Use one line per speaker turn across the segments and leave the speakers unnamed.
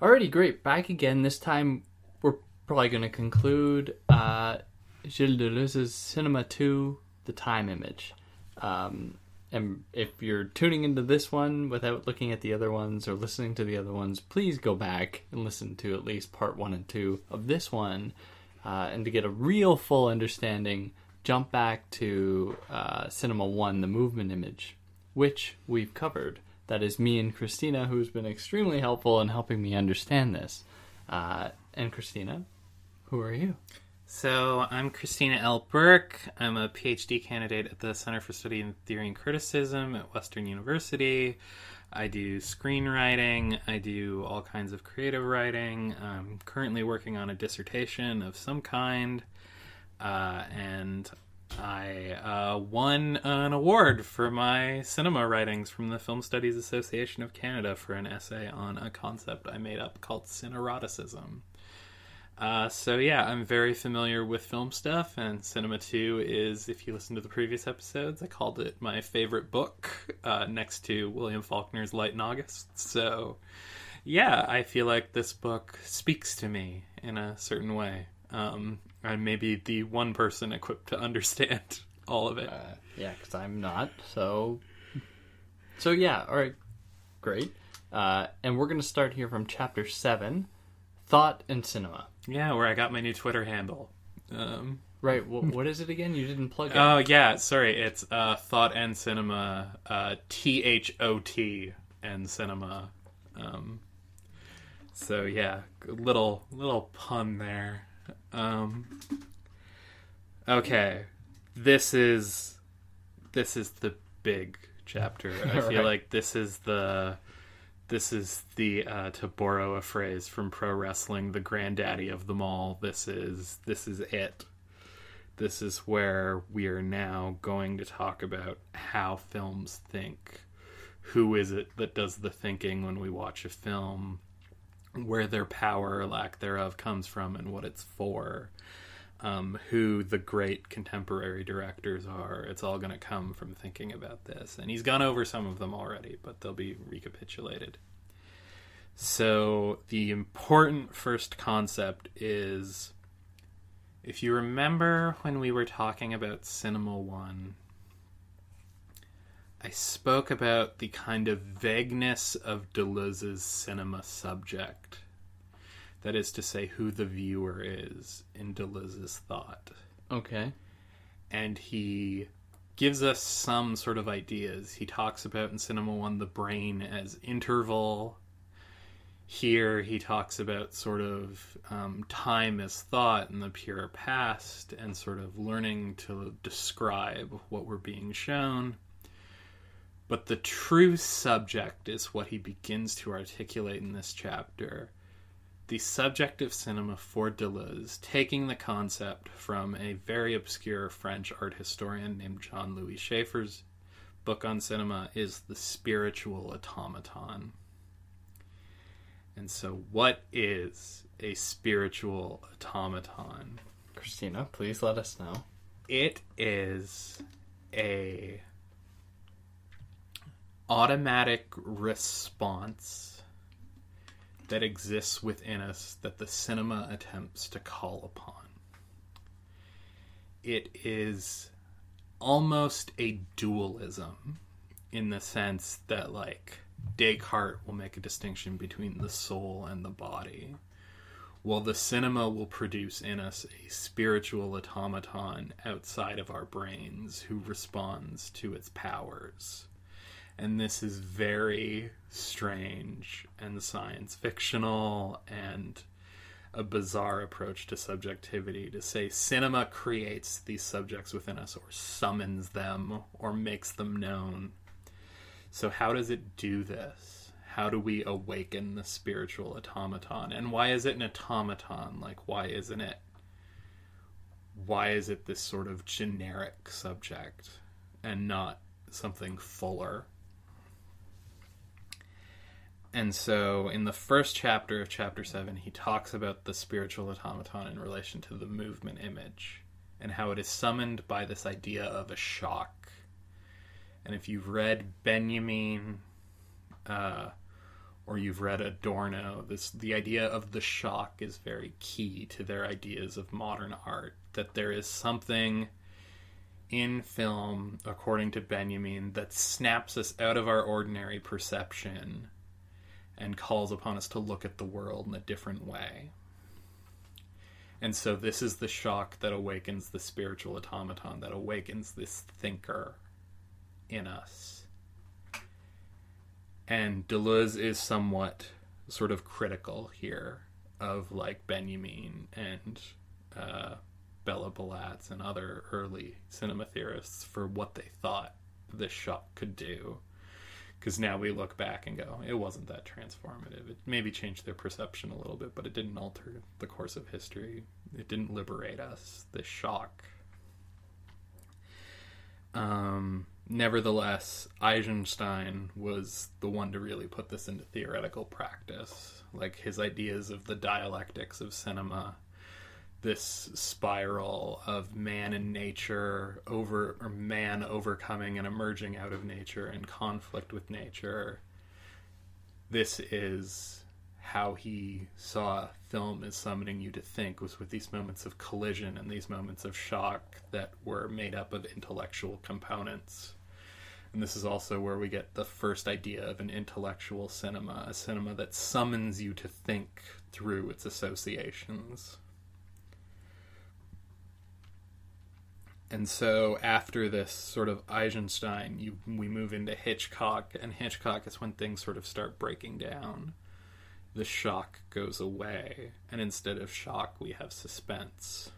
Alrighty, great. Back again. This time we're probably going to conclude uh, Gilles Deleuze's Cinema 2, The Time Image. Um, and if you're tuning into this one without looking at the other ones or listening to the other ones, please go back and listen to at least part one and two of this one. Uh, and to get a real full understanding, jump back to uh, Cinema 1, The Movement Image, which we've covered. That is me and Christina, who's been extremely helpful in helping me understand this. Uh, and Christina, who are you?
So, I'm Christina L. Burke. I'm a PhD candidate at the Center for Study in Theory and Criticism at Western University. I do screenwriting, I do all kinds of creative writing. I'm currently working on a dissertation of some kind, uh, and I uh, won an award for my cinema writings from the Film Studies Association of Canada for an essay on a concept I made up called syneroticism. Uh, so yeah, I'm very familiar with film stuff, and Cinema 2 is, if you listen to the previous episodes, I called it my favorite book uh, next to William Faulkner's Light in August. So yeah, I feel like this book speaks to me in a certain way. Um, I'm maybe the one person equipped to understand all of it.
Uh, yeah, because I'm not. So, so yeah. All right, great. Uh, and we're gonna start here from chapter seven, thought and cinema.
Yeah, where I got my new Twitter handle. Um,
Right. Well, what is it again? You didn't plug it.
oh yeah, sorry, it's uh, thought and cinema, uh, T H O T and cinema. Um, so yeah, little little pun there. Um, okay, this is this is the big chapter. I feel
Right.
like this is the this is the uh, to borrow a phrase from pro wrestling, the granddaddy of them all. This is this is it. This is where we are now going to talk about how films think. Who is it that does the thinking when we watch a film? Where their power or lack thereof comes from and what it's for. Um, who the great contemporary directors are. It's all going to come from thinking about this. And he's gone over some of them already, but they'll be recapitulated. So, the important first concept is if you remember when we were talking about Cinema 1, I spoke about the kind of vagueness of Deleuze's cinema subject. That is to say, who the viewer is in Deleuze's thought.
Okay.
And he gives us some sort of ideas. He talks about in Cinema 1 the brain as interval. Here he talks about sort of um, time as thought and the pure past and sort of learning to describe what we're being shown. But the true subject is what he begins to articulate in this chapter. The subject of cinema for Deleuze, taking the concept from a very obscure French art historian named Jean Louis Schefer's book on cinema, is the spiritual automaton. And so, what is a spiritual automaton?
Christina, please let us know.
it is a automatic response that exists within us that the cinema attempts to call upon it is almost a dualism in the sense that like Descartes will make a distinction between the soul and the body while the cinema will produce in us a spiritual automaton outside of our brains who responds to its powers. And this is very strange and science fictional and a bizarre approach to subjectivity to say cinema creates these subjects within us or summons them or makes them known. So, how does it do this? How do we awaken the spiritual automaton? And why is it an automaton? Like, why isn't it? Why is it this sort of generic subject and not something fuller? And so, in the first chapter of chapter 7, he talks about the spiritual automaton in relation to the movement image and how it is summoned by this idea of a shock. And if you've read Benjamin uh, or you've read Adorno, this the idea of the shock is very key to their ideas of modern art. That there is something in film, according to Benjamin, that snaps us out of our ordinary perception and calls upon us to look at the world in a different way. And so, this is the shock that awakens the spiritual automaton, that awakens this thinker in us. And Deleuze is somewhat sort of critical here of like Benjamin and uh, Béla Balázs and other early cinema theorists for what they thought this shock could do. Because now we look back and go, it wasn't that transformative. It maybe changed their perception a little bit, but it didn't alter the course of history. It didn't liberate us. This shock. Um, nevertheless, Eisenstein was the one to really put this into theoretical practice. Like his ideas of the dialectics of cinema this spiral of man and nature over or man overcoming and emerging out of nature and conflict with nature. This is how he saw film as summoning you to think was with these moments of collision and these moments of shock that were made up of intellectual components. And this is also where we get the first idea of an intellectual cinema a cinema that summons you to think through its associations And so after this sort of Eisenstein, you we move into Hitchcock, and Hitchcock is when things sort of start breaking down. The shock goes away, and instead of shock, we have suspense.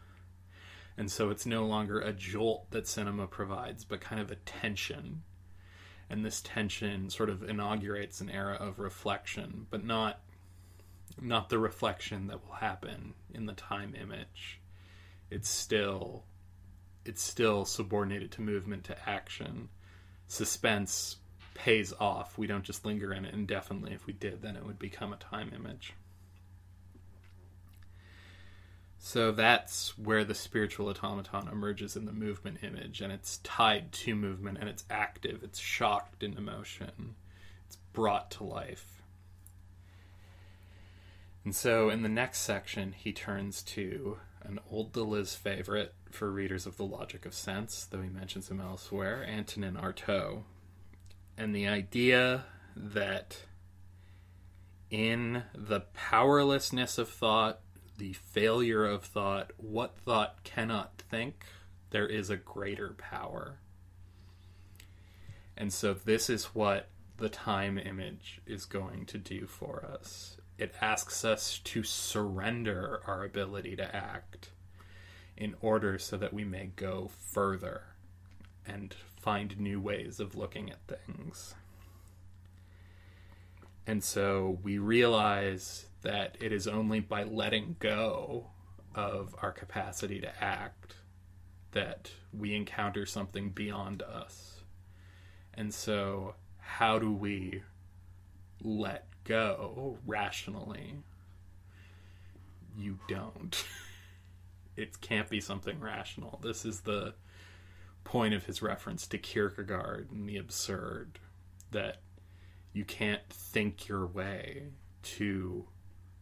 And so it's no longer a jolt that cinema provides, but kind of a tension. And this tension sort of inaugurates an era of reflection, but not not the reflection that will happen in the time image. It's still it's still subordinated to movement to action. Suspense pays off. We don't just linger in it indefinitely. If we did, then it would become a time image. So that's where the spiritual automaton emerges in the movement image, and it's tied to movement, and it's active, it's shocked into motion, it's brought to life. And so in the next section, he turns to an old Deleuze favorite for readers of the logic of sense, though he mentions him elsewhere, Antonin Artaud. And the idea that in the powerlessness of thought, the failure of thought, what thought cannot think, there is a greater power. And so, this is what the time image is going to do for us it asks us to surrender our ability to act in order so that we may go further and find new ways of looking at things. And so we realize that it is only by letting go of our capacity to act that we encounter something beyond us. And so, how do we let go rationally, you don't. it can't be something rational. This is the point of his reference to Kierkegaard and the absurd that you can't think your way to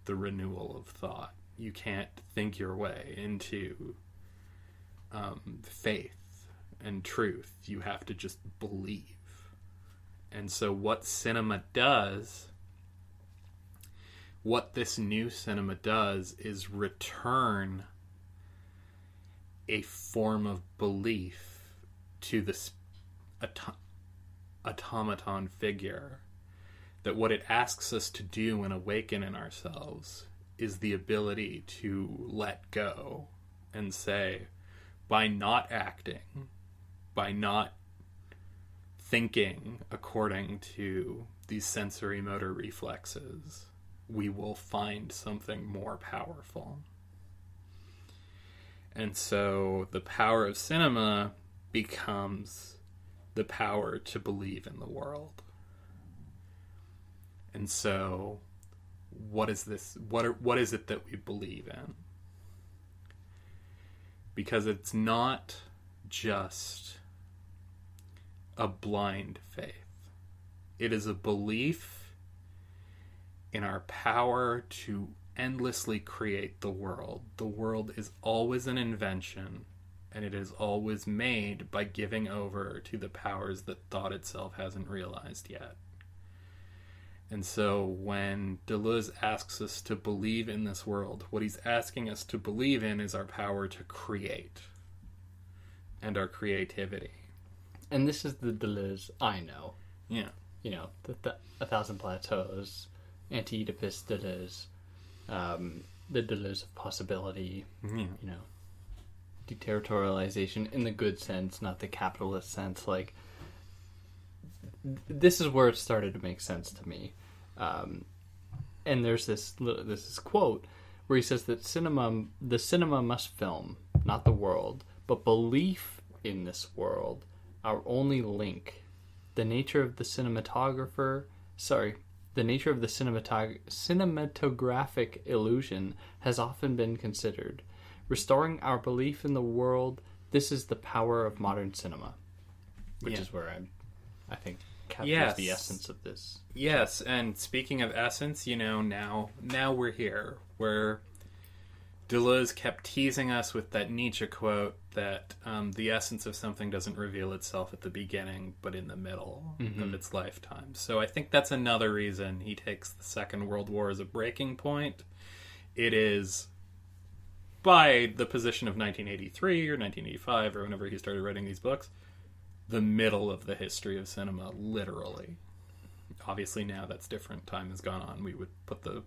the renewal of thought. You can't think your way into um, faith and truth. You have to just believe. And so, what cinema does what this new cinema does is return a form of belief to this auto- automaton figure. That what it asks us to do and awaken in ourselves is the ability to let go and say, by not acting, by not thinking according to these sensory motor reflexes, we will find something more powerful. And so the power of cinema becomes the power to believe in the world. And so, what is this? What are, what is it that we believe in? Because it's not just a blind faith. It is a belief in our power to endlessly create the world. The world is always an invention, and it is always made by giving over to the powers that thought itself hasn't realized yet. And so when Deleuze asks us to believe in this world, what he's asking us to believe in is our power to create and our creativity.
And this is the Deleuze I know.
Yeah.
You know, the, the A Thousand Plateaus, Anti Oedipus Deleuze, um, the Deleuze of possibility,
Yeah.
you know, deterritorialization in the good sense, not the capitalist sense. Like, this is where it started to make sense to me. Um, and there's this this is quote where he says that cinema, the cinema must film, not the world, but belief in this world, our only link. The nature of the cinematographer, sorry, the nature of the cinematog- cinematographic illusion has often been considered. Restoring our belief in the world, this is the power of modern cinema, which
Yeah.
is where I'm, I think, captures
Yes.
the essence of this.
Yes, and speaking of essence, you know, now now we're here where Deleuze kept teasing us with that Nietzsche quote that um, the essence of something doesn't reveal itself at the beginning, but in the middle of its lifetime. So I think that's another reason he takes the Second World War as a breaking point. It is by the position of 1983 or 1985 or whenever he started writing these books, the middle of the history of cinema, literally. Obviously now that's different. Time has gone on. We would put the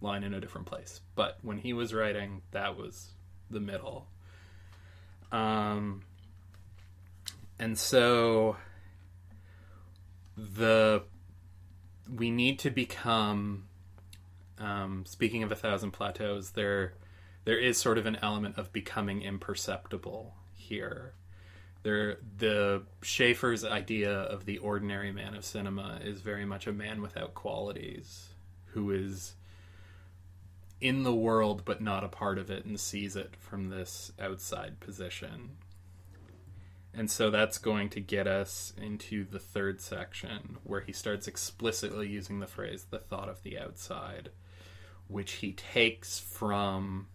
line in a different place. But when he was writing that was the middle um and so the we need to become um speaking of a thousand plateaus there there is sort of an element of becoming imperceptible here. There the Schefer's idea of the ordinary man of cinema is very much a man without qualities who is in the world but not a part of it and sees it from this outside position. And so that's going to get us into the third section where he starts explicitly using the phrase the thought of the outside, which he takes from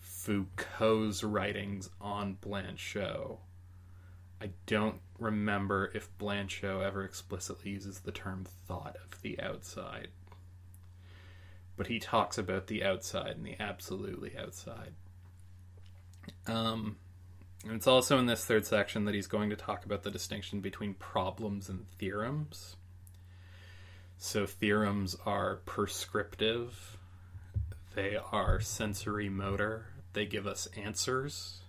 Foucault's writings on Blanchot. I don't remember if Blanchot ever explicitly uses the term thought of the outside. But he talks about the outside and the absolutely outside. Um, and it's also in this third section that he's going to talk about the distinction between problems and theorems. So, theorems are prescriptive, they are sensory motor, they give us answers.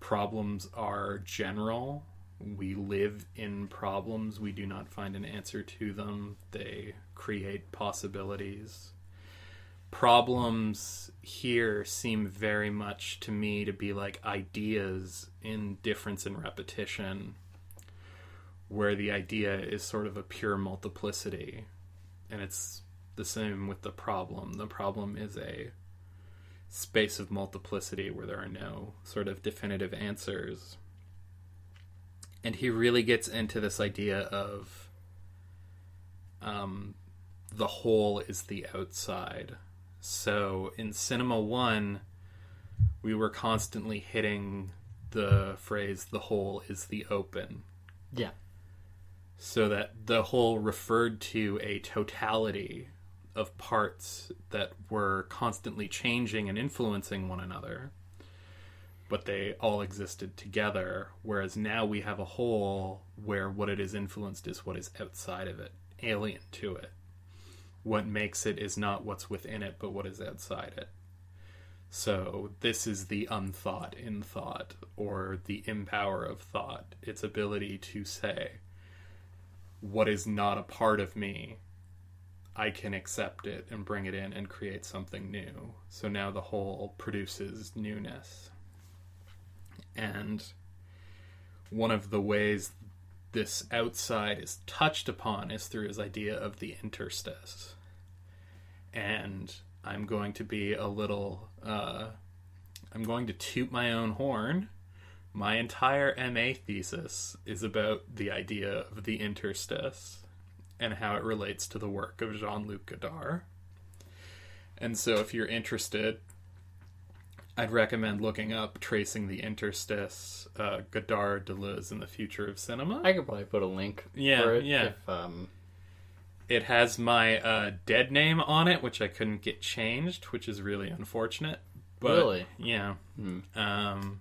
Problems are general. We live in problems. We do not find an answer to them. They create possibilities. Problems here seem very much to me to be like ideas in difference and repetition, where the idea is sort of a pure multiplicity. And it's the same with the problem. The problem is a space of multiplicity where there are no sort of definitive answers. And he really gets into this idea of um, the whole is the outside. So in Cinema 1, we were constantly hitting the phrase the whole is the open.
Yeah.
So that the whole referred to a totality of parts that were constantly changing and influencing one another, but they all existed together. Whereas now we have a whole where what it is influenced is what is outside of it, alien to it. What makes it is not what's within it, but what is outside it. So, this is the unthought in thought, or the empower of thought, its ability to say, what is not a part of me I can accept it and bring it in and create something new. So now the whole produces newness. And one of the ways this outside is touched upon is through his idea of the interstice. And I'm going to be a little, uh, I'm going to toot my own horn. My entire MA thesis is about the idea of the interstice and how it relates to the work of Jean Luc Godard. And so, if you're interested, I'd recommend looking up Tracing the Interstice, uh, Godard, Deleuze, and the Future of Cinema.
I could probably put a link
Yeah,
for it
yeah.
if um
It has my uh, dead name on it, which I couldn't get changed, which is really unfortunate. But,
Really?
Yeah.
Hmm.
Um,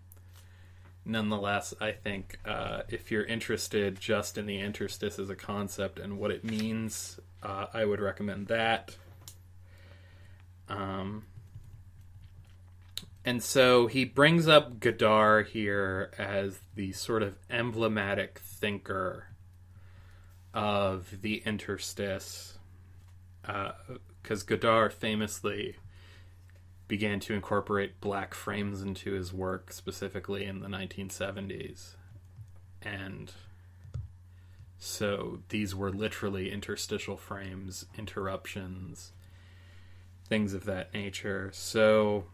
nonetheless, I think uh, if you're interested just in the interstice as a concept and what it means, uh, I would recommend that. Um, and so he brings up Godard here as the sort of emblematic thinker of the interstice, because Godard famously began to incorporate black frames into his work, specifically in the 1970s. And so these were literally interstitial frames, interruptions, things of that nature. So,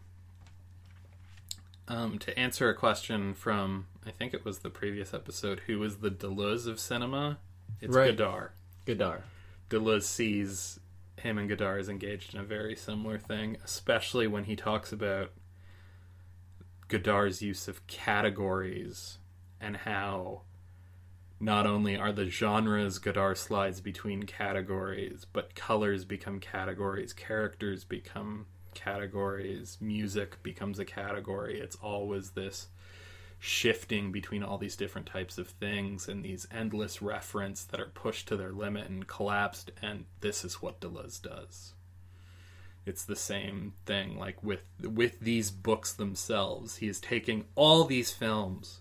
um, to answer a question from, I think it was the previous episode, who was the Deleuze of cinema? It's
Right.
Godard.
Godard.
Deleuze sees him and Godard as engaged in a very similar thing, especially when he talks about Godard's use of categories and how not only are the genres Godard slides between categories, but colors become categories, characters become categories, music becomes a category. It's always this shifting between all these different types of things and these endless reference that are pushed to their limit and collapsed and this is what Deleuze does. It's the same thing like with with these books themselves. He is taking all these films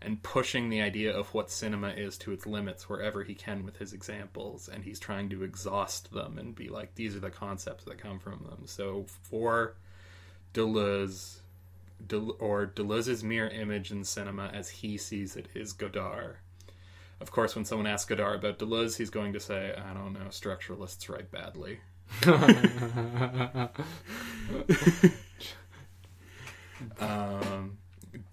and pushing the idea of what cinema is to its limits wherever he can with his examples and he's trying to exhaust them and be like these are the concepts that come from them. So for Deleuze Del- or Deleuze's mirror image in cinema as he sees it is Godard. Of course, when someone asks Godard about Deleuze, he's going to say, I don't know, structuralists write badly. um,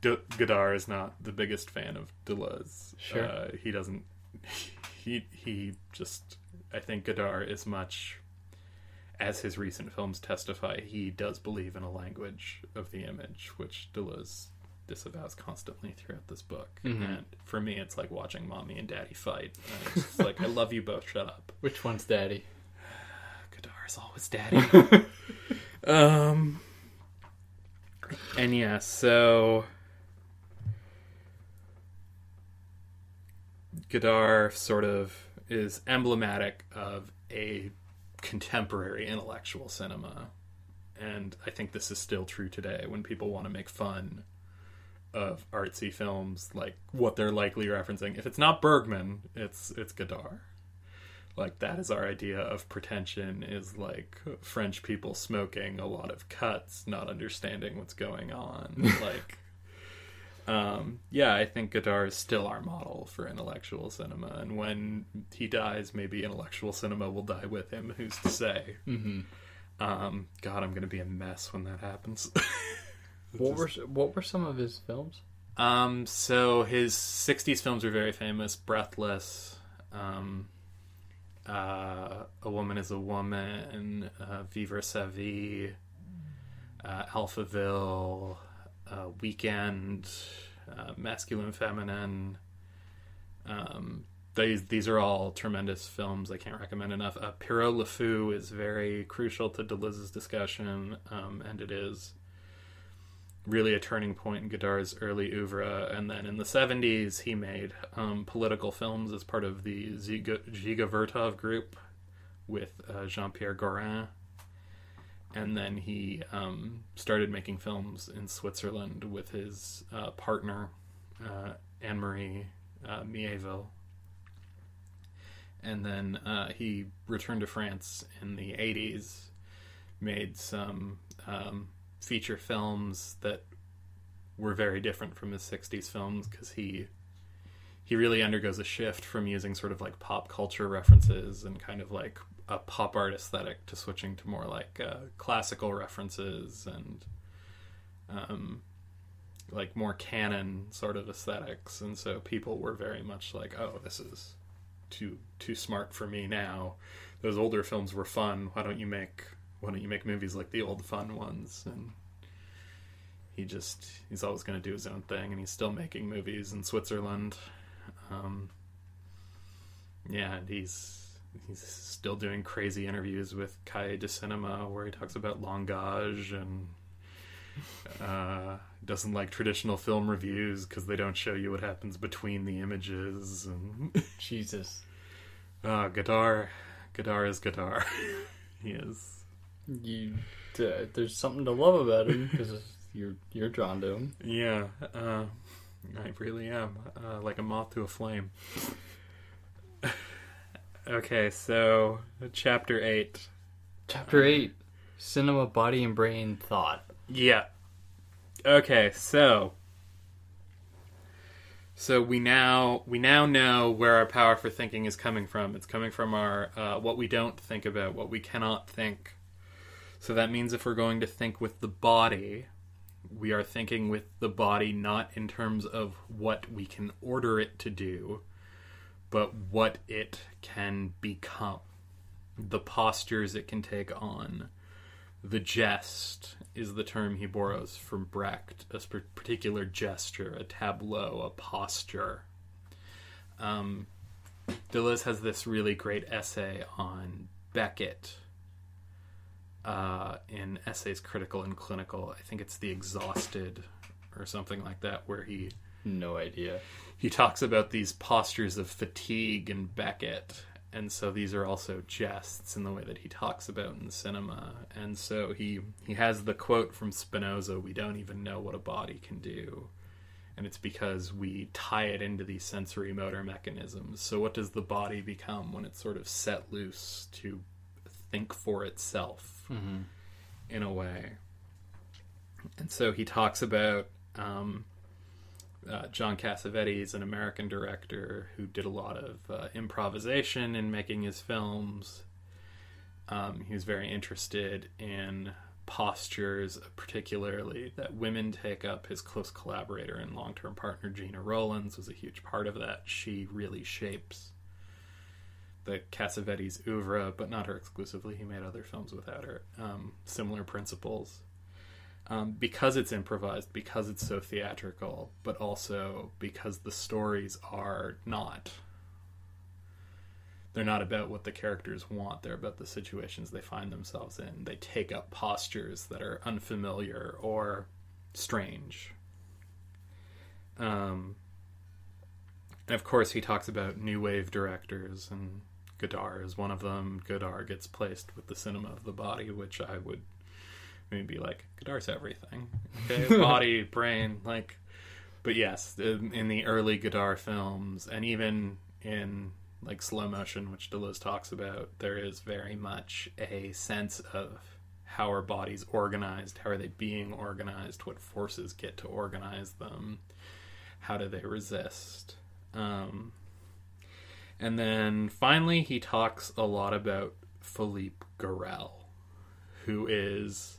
D- Godard is not the biggest fan of Deleuze.
Sure.
Uh, he doesn't. He he just. I think Godard is much, as his recent films testify, he does believe in a language of the image, which Deleuze disavows constantly throughout this book.
Mhm.
And for me, it's like watching mommy and daddy fight. It's like I love you both. Shut up.
Which one's daddy?
Godard is always daddy. um, and yeah, so Godard sort of is emblematic of a contemporary intellectual cinema. And I think this is still true today when people want to make fun of artsy films, like what they're likely referencing. If it's not Bergman, it's it's Godard like that is our idea of pretension is like french people smoking a lot of cuts not understanding what's going on like um yeah i think godard is still our model for intellectual cinema and when he dies maybe intellectual cinema will die with him who's to say
Mm-hmm.
um god i'm gonna be a mess when that happens
What were what were some of his films?
Um, so his '60s films are very famous. Breathless, um, uh, A Woman Is a Woman, uh, Vivre sa vie, uh, Alphaville, uh, Weekend, uh, Masculine, Feminine. Um, these these are all tremendous films. I can't recommend enough. Uh, Pierrot Le Fou is very crucial to Deleuze's discussion, um, and it is really a turning point in Godard's early oeuvre. And then in the 70s, he made um, political films as part of the Ziga, Dziga Vertov group with uh, Jean Pierre Gorin. And then he um, started making films in Switzerland with his uh, partner, uh, Anne Marie uh, Mieville. And then uh, he returned to France in the 80s, made some um, feature films that were very different from his 60s films because he he really undergoes a shift from using sort of like pop culture references and kind of like a pop art aesthetic to switching to more like uh, classical references and um, like more canon sort of aesthetics. And so people were very much like, "Oh, this is too too smart for me now." Those older films were fun. Why don't you make why don't you make movies like the old fun ones? And he just he's always going to do his own thing, and he's still making movies in Switzerland. Um, yeah, and he's he's still doing crazy interviews with Cahiers du Cinema where he talks about langage and uh, doesn't like traditional film reviews because they don't show you what happens between the images and
Jesus.
uh, Godard Godard is Godard he is
You, uh, there's something to love about him because you're you're drawn to him.
yeah uh, I really am uh, like a moth to a flame okay so chapter 8
Chapter eight: Cinema, Body, and Brain Thought.
Yeah. Okay, so so we now we now know where our power for thinking is coming from. It's coming from our uh, what we don't think about, what we cannot think. So that means if we're going to think with the body, we are thinking with the body not in terms of what we can order it to do, but what it can become, the postures it can take on. The gest is the term he borrows from Brecht, a particular gesture, a tableau, a posture. Um, Deleuze has this really great essay on Beckett uh, in Essays Critical and Clinical. I think it's The Exhausted or something like that, where he
No idea.
He talks about these postures of fatigue and Beckett, and so these are also gests in the way that he talks about in cinema. And so he he has the quote from Spinoza: "We don't even know what a body can do." And it's because we tie it into these sensory motor mechanisms. So, what does the body become when it's sort of set loose to think for itself in a way? And so he talks about um, uh, John Cassavetes, an American director who did a lot of uh, improvisation in making his films. Um, he was very interested in postures, particularly that women take up. His close collaborator and long term partner, Gena Rowlands, was a huge part of that. She really shapes the Cassavetes oeuvre, but not her exclusively. He made other films without her. Um, similar principles um, because it's improvised, because it's so theatrical, but also because the stories are not. They're not about what the characters want, they're about the situations they find themselves in. They take up postures that are unfamiliar or strange. Um, and of course, he talks about new wave directors, and Godard is one of them. Godard gets placed with the cinema of the body, which I would maybe be like Godard's everything. Okay, body, brain, like. But yes, in in the early Godard films, and even in like slow motion, which Deleuze talks about, there is very much a sense of how are bodies organized, how are they being organized, what forces get to organize them, how do they resist. Um, and then finally, he talks a lot about Philippe Garrel, who is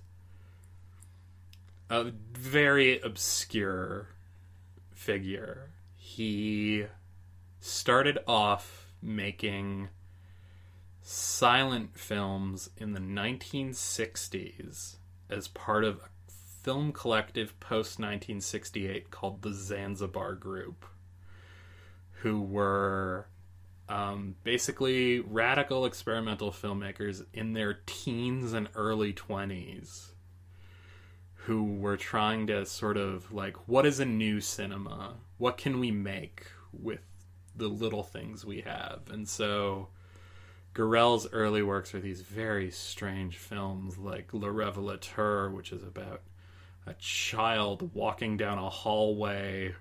a very obscure figure. He started off making silent films in the 1960s as part of a film collective post 1968 called the Zanzibar Group, who were um, basically radical experimental filmmakers in their teens and early 20s who were trying to sort of like what is a new cinema? What can we make with the little things we have? And so Garrel's early works are these very strange films like Le Revelateur which is about a child walking down a hallway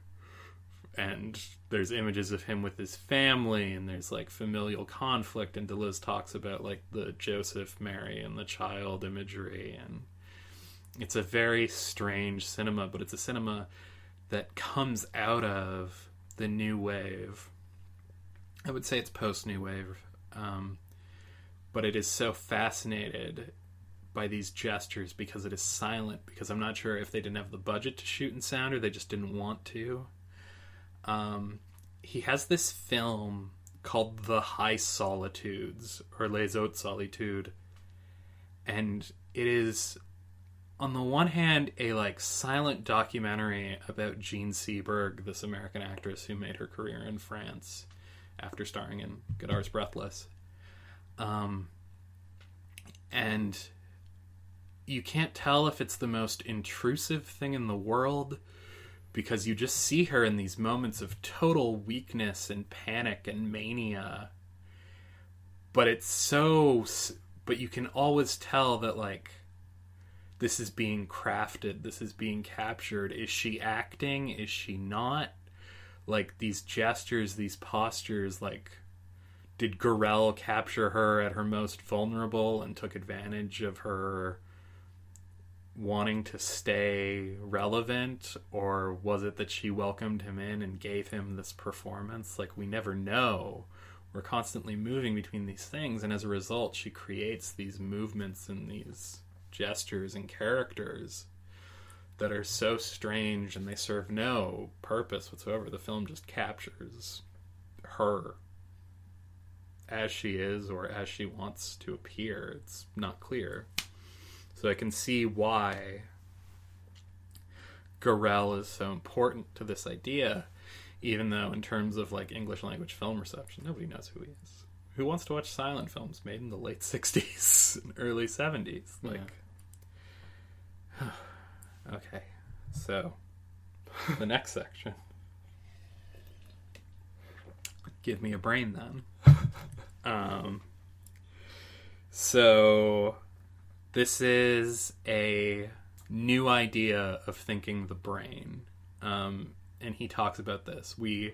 and there's images of him with his family and there's like familial conflict and Deleuze talks about like the Joseph Mary and the child imagery and it's a very strange cinema but it's a cinema that comes out of the new wave. I would say it's post new wave, um, but it is so fascinated by these gestures because it is silent. Because I'm not sure if they didn't have the budget to shoot in sound or they just didn't want to. Um, he has this film called The High Solitudes or Les Hautes Solitudes, and it is on the one hand a like silent documentary about Jean Seberg, this American actress who made her career in France after starring in Godard's Breathless. Um, and you can't tell if it's the most intrusive thing in the world because you just see her in these moments of total weakness and panic and mania. But it's so but you can always tell that like this is being crafted, this is being captured. Is she acting? Is she not? Like these gestures, these postures, like did Garrel capture her at her most vulnerable and took advantage of her wanting to stay relevant or was it that she welcomed him in and gave him this performance like we never know we're constantly moving between these things and as a result she creates these movements and these gestures and characters that are so strange and they serve no purpose whatsoever the film just captures her as she is or as she wants to appear it's not clear so I can see why Garrel is so important to this idea, even though in terms of like English language film reception, nobody knows who he is. Who wants to watch silent films made in the late '60s and early '70s? Like, yeah. okay, so the next section. Give me a brain then. um, so this is a new idea of thinking the brain. Um, and he talks about this. We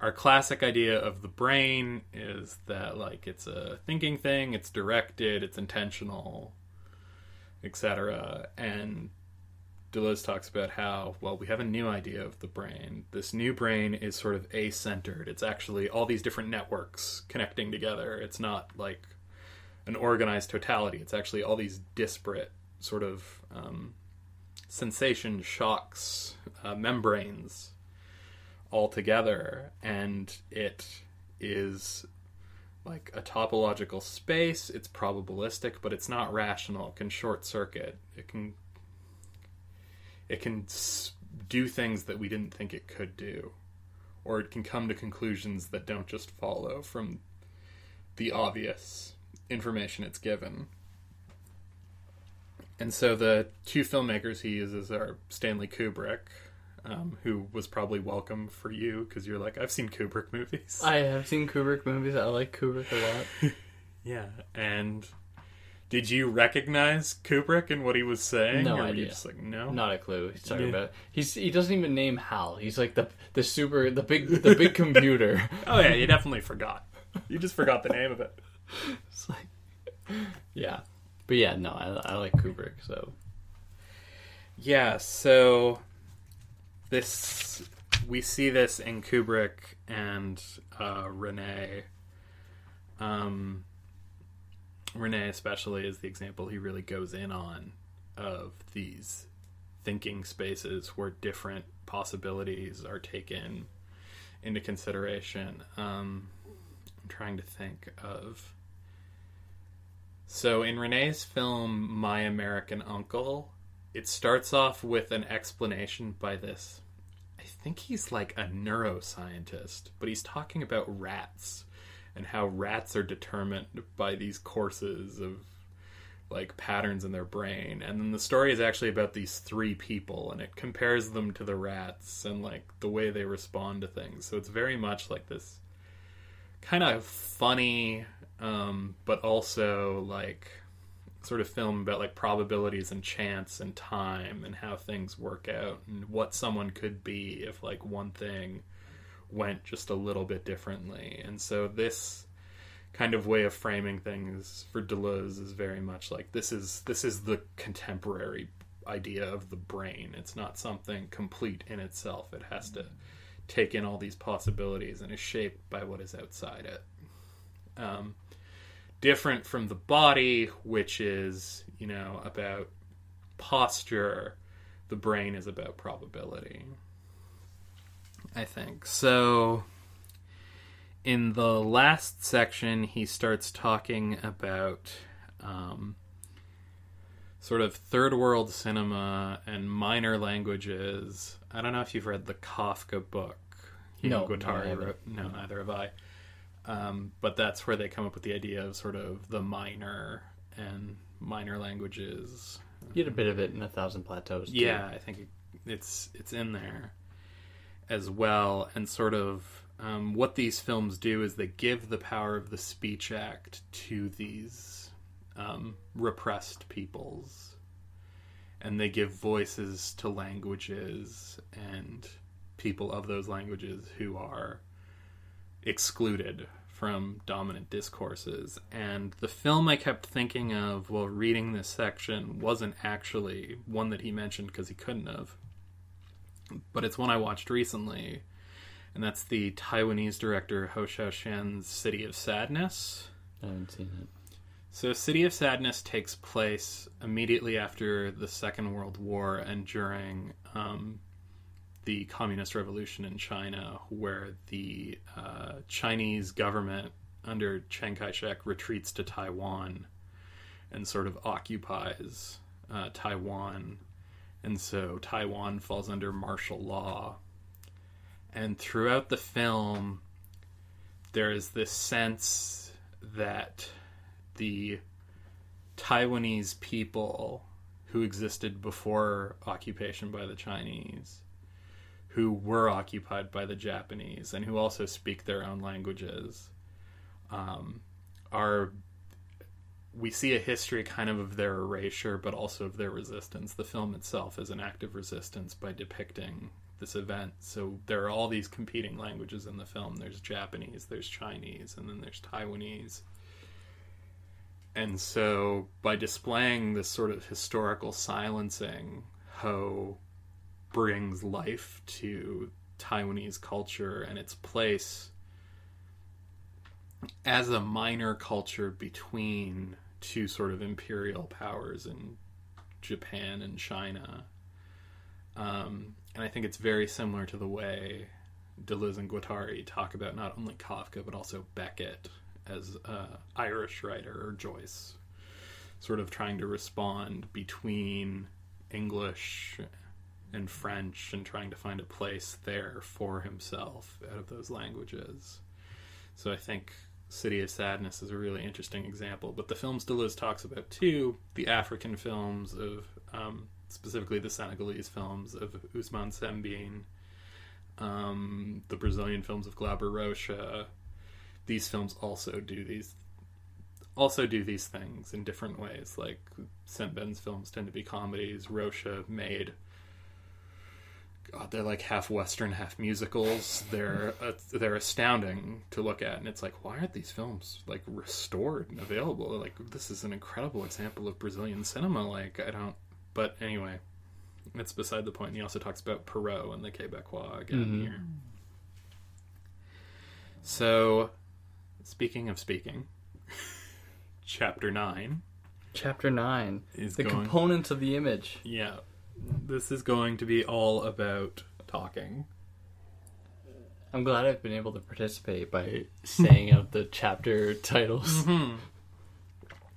our classic idea of the brain is that like it's a thinking thing, it's directed, it's intentional, etc. And Deleuze talks about how, well, we have a new idea of the brain. This new brain is sort of a centered. It's actually all these different networks connecting together. It's not like an organized totality. It's actually all these disparate sort of um, sensation shocks, uh, membranes all together, and it is like a topological space. It's probabilistic, but it's not rational. It can short circuit. It can it can do things that we didn't think it could do, or it can come to conclusions that don't just follow from the obvious information it's given. And so the two filmmakers he uses are Stanley Kubrick, um, who was probably welcome for you because you're like, I've seen Kubrick movies.
I have seen Kubrick movies. I like Kubrick a lot.
yeah, and did you recognize Kubrick and what he was saying?
No
or
idea.
just like, no,
not a clue. He's talking
Yeah.
about. He's he doesn't even name Hal. He's like the the super the big the big computer.
Oh yeah, you definitely forgot. You just forgot the name of it.
It's like, yeah, but yeah, no, I, I like Kubrick. So
Yeah, so this we see this in Kubrick and uh, Resnais. Um, Resnais, especially, is the example he really goes in on of these thinking spaces where different possibilities are taken into consideration. Um, I'm trying to think of. So in Resnais's film My American Uncle, it starts off with an explanation by this. I think he's like a neuroscientist, but he's talking about rats and how rats are determined by these courses of like patterns in their brain. And then the story is actually about these three people and it compares them to the rats and like the way they respond to things. So it's very much like this kind of funny um, but also like sort of film about like probabilities and chance and time and how things work out and what someone could be if like one thing went just a little bit differently. And so this kind of way of framing things for Deleuze is very much like this is this is the contemporary idea of the brain. It's not something complete in itself. It has to take in all these possibilities and is shaped by what is outside it. Um, different from the body, which is, you know, about posture, the brain is about probability. I think. So, in the last section, he starts talking about um, sort of third world cinema and minor languages. I don't know if you've read the Kafka book.
No,
Guattari
no, I haven't.
wrote. No, neither have I. Um, but that's where they come up with the idea of sort of the minor and minor languages.
You had a bit of it in A Thousand Plateaus. too.
Yeah, I think it's it's in there as well, and sort of um, what these films do is they give the power of the Speech Act to these um, repressed peoples, and they give voices to languages and people of those languages who are excluded from dominant discourses. And the film I kept thinking of while reading this section wasn't actually one that he mentioned because he couldn't have, but it's one I watched recently, and that's the Taiwanese director Hou Hsiao-hsien's City of Sadness.
I haven't seen it.
So, City of Sadness takes place immediately after the Second World War and during um, the Communist Revolution in China, where the uh, Chinese government under Chiang Kai shek retreats to Taiwan and sort of occupies uh, Taiwan. And so Taiwan falls under martial law. And throughout the film, there is this sense that the Taiwanese people who existed before occupation by the Chinese, who were occupied by the Japanese, and who also speak their own languages, um, are. We see a history kind of of their erasure, but also of their resistance. The film itself is an act of resistance by depicting this event. So there are all these competing languages in the film. There's Japanese, there's Chinese, and then there's Taiwanese. And so, by displaying this sort of historical silencing, Hou brings life to Taiwanese culture and its place as a minor culture between two sort of imperial powers in Japan and China. Um, and I think it's very similar to the way Deleuze and Guattari talk about not only Kafka but also Beckett as a Irish writer or Joyce, sort of trying to respond between English and French and trying to find a place there for himself out of those languages. So I think City of Sadness is a really interesting example. But the films Deleuze talks about too, the African films of um, specifically the Senegalese films of Ousmane Sembène, um, the Brazilian films of Glauber Rocha, these films also do these also do these things in different ways. Like Sembène's films tend to be comedies. Rocha made God, they're like half Western, half musicals. They're uh, they're astounding to look at, and it's like, why aren't these films like restored and available? Like, this is an incredible example of Brazilian cinema. Like, I don't. But anyway, that's beside the point. And he also talks about Perrault and the Quebecois again
Mhm.
here. So, speaking of speaking, chapter nine
Chapter 9
is
The
going.
Components of the Image.
yeah, this is going to be all about talking.
I'm glad I've been able to participate by saying out the chapter titles.
Hmm.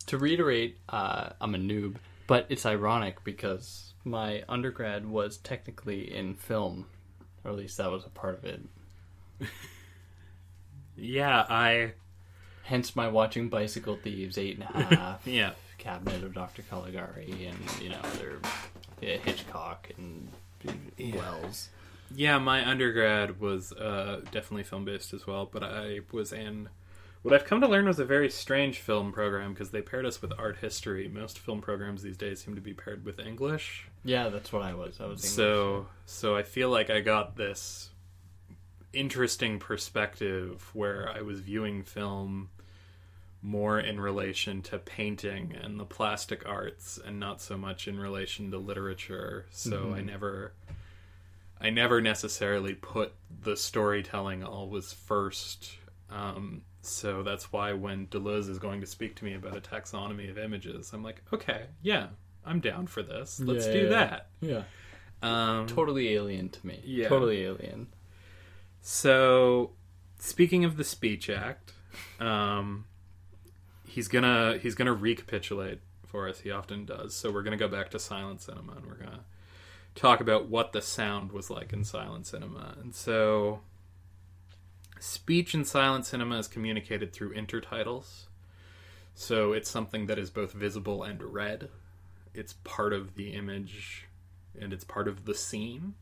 To reiterate, uh, I'm a noob, but it's ironic because my undergrad was technically in film, or at least that was a part of it.
Yeah, I
Hence my watching Bicycle Thieves, Eight and a Half,
yeah.
Cabinet of Dr. Caligari, and, you know, other yeah, Hitchcock and
Yeah.
Welles.
Yeah, my undergrad was uh, definitely film based as well, but I was in what I've come to learn was a very strange film program because they paired us with art history. Most film programs these days seem to be paired with English.
Yeah, that's what I was. I was English.
So, so I feel like I got this interesting perspective where I was viewing film more in relation to painting and the plastic arts and not so much in relation to literature. So I never I never necessarily put the storytelling always first. Um, so that's why when Deleuze is going to speak to me about a taxonomy of images, I'm like, okay, yeah, I'm down for this. Let's
Yeah,
do
yeah,
that.
Yeah.
Um,
Totally alien to me.
Yeah.
Totally alien.
So, speaking of the Speech Act, um, he's gonna he's gonna recapitulate for us. He often does. So we're gonna go back to silent cinema, and we're gonna talk about what the sound was like in silent cinema. And so, speech in silent cinema is communicated through intertitles. So it's something that is both visible and read. It's part of the image, and it's part of the scene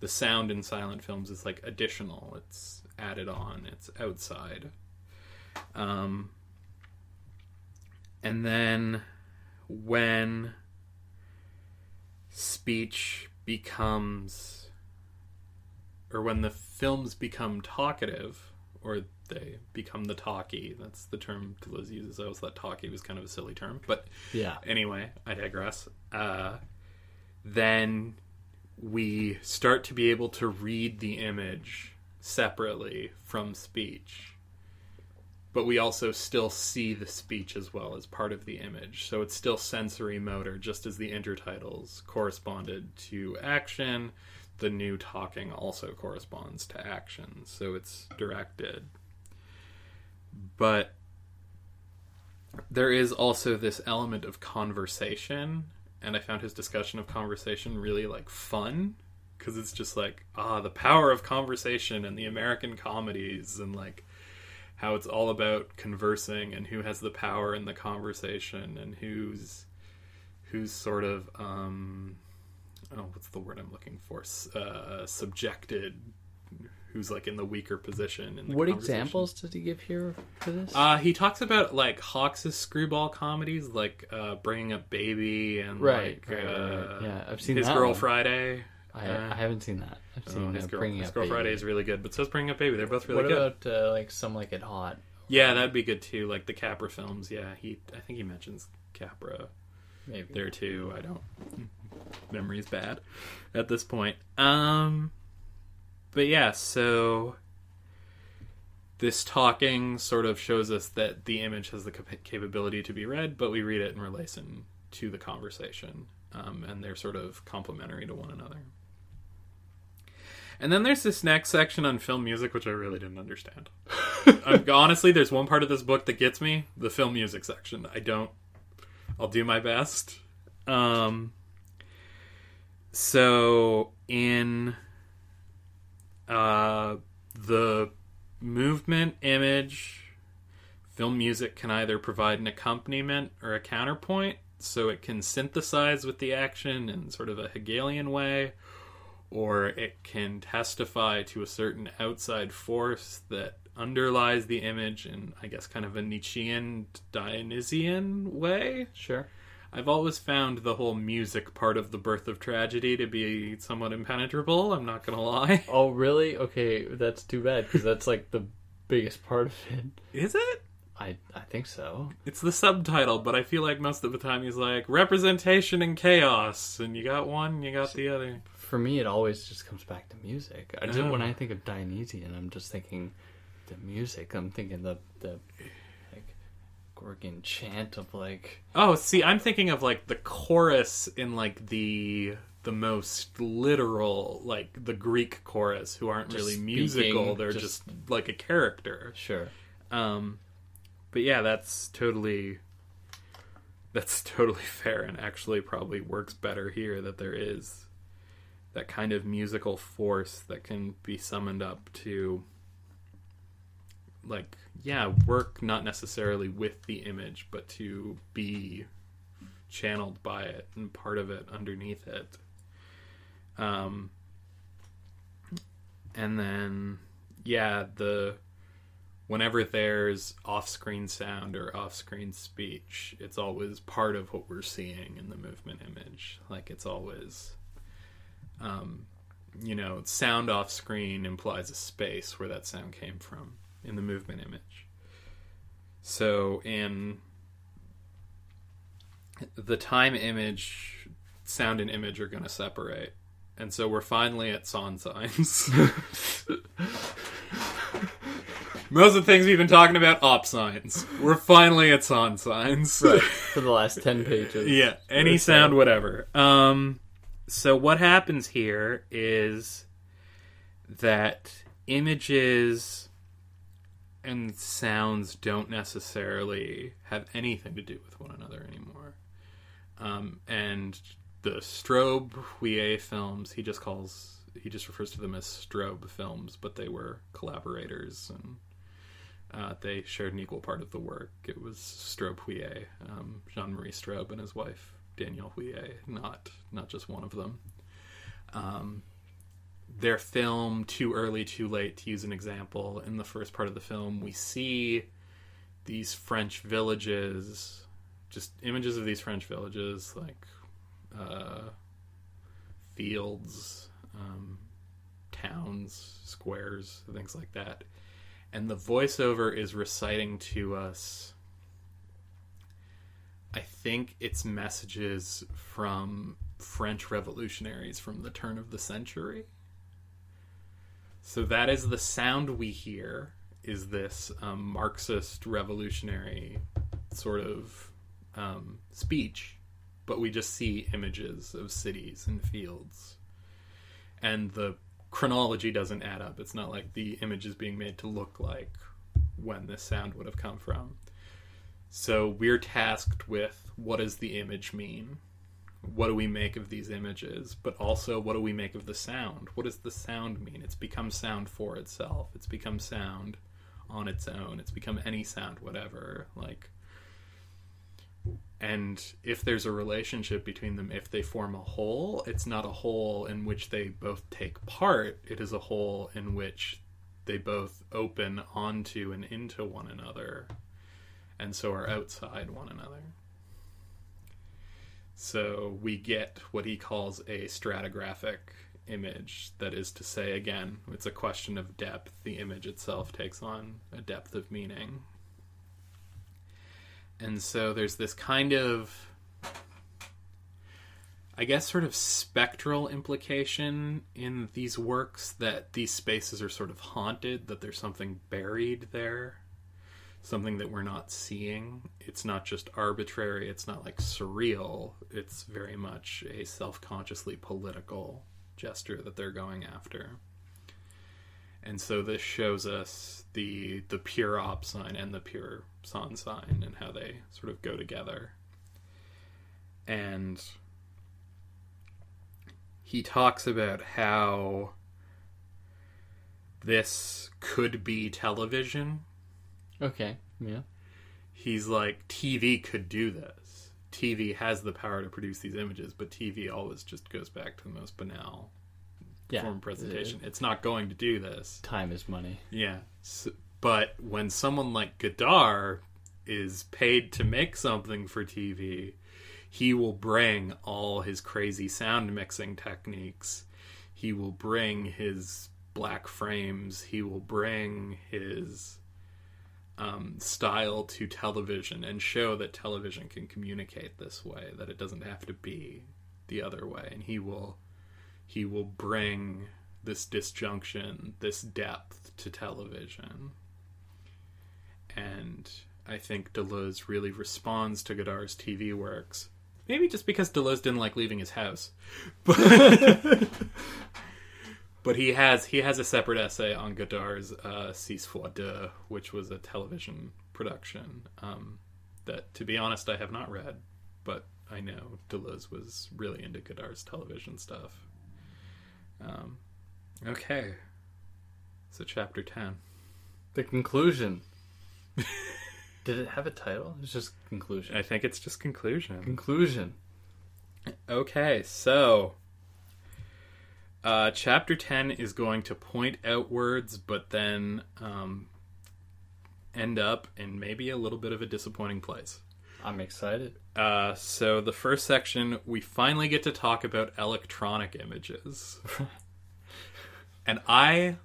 the sound in silent films is like additional it's added on it's outside um and then when speech becomes or when the films become talkative or they become the talkie that's the term Deleuze uses i always thought talkie was kind of a silly term but
Yeah.
anyway, I digress. Uh, then we start to be able to read the image separately from speech. But we also still see the speech as well as part of the image. So it's still sensory motor, just as the intertitles corresponded to action. The new talking also corresponds to action. So it's directed. But there is also this element of conversation and i found his discussion of conversation really like fun because it's just like ah the power of conversation and the american comedies and like how it's all about conversing and who has the power in the conversation and who's who's sort of um oh what's the word i'm looking for uh subjected who's like in the weaker position in the
What examples did he give here for this?
Uh, he talks about like Hawks' screwball comedies, like uh, bringing up baby and
right.
like
right, right, right.
uh,
Yeah, I've seen
his
that
girl
one.
Friday.
I,
uh,
I haven't seen that. I've
Oh,
seen
his
uh,
girl, his
Up
girl. Friday is really good, but so's bringing up baby. They're both really
what
good.
about uh, like some like it hot?
yeah, that'd be good too. Like the Capra films. Yeah, he I think he mentions Capra
Maybe.
there too. I don't. Memory's bad at this point. Um, but yeah, so this talking sort of shows us that the image has the cap- capability to be read, but we read it in relation to the conversation, um, and they're sort of complementary to one another. And then there's this next section on film music, which I really didn't understand. Honestly, there's one part of this book that gets me: the film music section. I don't. I'll do my best. Um. So in uh the movement image, film music can either provide an accompaniment or a counterpoint, so it can synthesize with the action in sort of a Hegelian way, or it can testify to a certain outside force that underlies the image in, I guess, kind of a Nietzschean, Dionysian way.
Sure.
I've always found the whole music part of the birth of tragedy to be somewhat impenetrable. I'm not gonna lie.
Oh, really? Okay, that's too bad because that's like the biggest part of it.
Is it?
I I think so.
It's the subtitle, but I feel like most of the time he's like representation and chaos, and you got one, you got the other.
For me, it always just comes back to music. I just,
Oh.
when I think of Dionysian, I'm just thinking the music. I'm thinking the the like Gorgon chant of like
Oh, see, I'm thinking of like the chorus in like the the most literal, like the Greek chorus, who aren't
Just
really
speaking,
musical. They're
just-
just like a character.
sure.
Um, but yeah, that's totally that's totally fair, and actually probably works better here that there is that kind of musical force that can be summoned up to like yeah work not necessarily with the image but to be channeled by it and part of it underneath it. Um and then yeah the whenever there's off-screen sound or off-screen speech it's always part of what we're seeing in the movement image. Like it's always um you know sound off screen implies a space where that sound came from in the movement image so in the time image sound and image are going to separate And so we're finally at Son signs. Most of the things we've been talking about, op signs. We're finally at Son signs.
For the last 10 pages.
Yeah, any sound, whatever. Um, so what happens here is that images and sounds don't necessarily have anything to do with one another anymore. Um, and the Straub-Huillet films, he just calls he just refers to them as Straub films, but they were collaborators and uh, they shared an equal part of the work. It was Straub-Huillet, um, Jean-Marie Straub, and his wife Danièle Huillet, not not just one of them. Um, their film "Too Early, Too Late," to use an example, in the first part of the film, we see these French villages, just images of these French villages, like uh, fields, um, towns, squares, things like that. And the voiceover is reciting to us, I think it's messages from French revolutionaries from the turn of the century. So that is the sound we hear, is this um, Marxist revolutionary sort of um, speech, but we just see images of cities and fields and the chronology doesn't add up. It's not like the image is being made to look like when this sound would have come from. So we're tasked with what does the image mean? What do we make of these images? But also, what do we make of the sound? What does the sound mean? It's become sound for itself. It's become sound on its own. It's become any sound, whatever. Like, and if there's a relationship between them if they form a whole it's not a whole in which they both take part it is a whole in which they both open onto and into one another and so are outside one another. So we get what he calls a stratigraphic image. That is to say again it's a question of depth. The image itself takes on a depth of meaning. And so there's this kind of I guess sort of spectral implication in these works that these spaces are sort of haunted, that there's something buried there, something that we're not seeing. It's not just arbitrary, it's not like surreal, it's very much a self consciously political gesture that they're going after. And so this shows us the the pure op sign and the pure son sign and how they sort of go together. And he talks about how this could be television.
Okay, yeah.
He's like, TV could do this. TV has the power to produce these images, but TV always just goes back to the most banal
Yeah.
form of presentation. It's not going to do this.
Time is money.
Yeah. So, but when someone like Godard is paid to make something for TV, he will bring all his crazy sound mixing techniques. He will bring his black frames. He will bring his um, style to television and show that television can communicate this way, that it doesn't have to be the other way. And he will he will bring this disjunction, this depth to television. And I think Deleuze really responds to Godard's TV works. Maybe just because Deleuze didn't like leaving his house. But, but he has he has a separate essay on Godard's uh, Six fois deux, which was a television production um, that, to be honest, I have not read, but I know Deleuze was really into Godard's television stuff. Um, okay. So, chapter 10.
The conclusion. Did it have a title? It's just conclusion.
I think it's just conclusion.
Conclusion.
Okay, so. Uh, chapter 10 is going to point outwards, but then um, end up in maybe a little bit of a disappointing place.
I'm excited.
Uh, so, the first section, we finally get to talk about electronic images. and I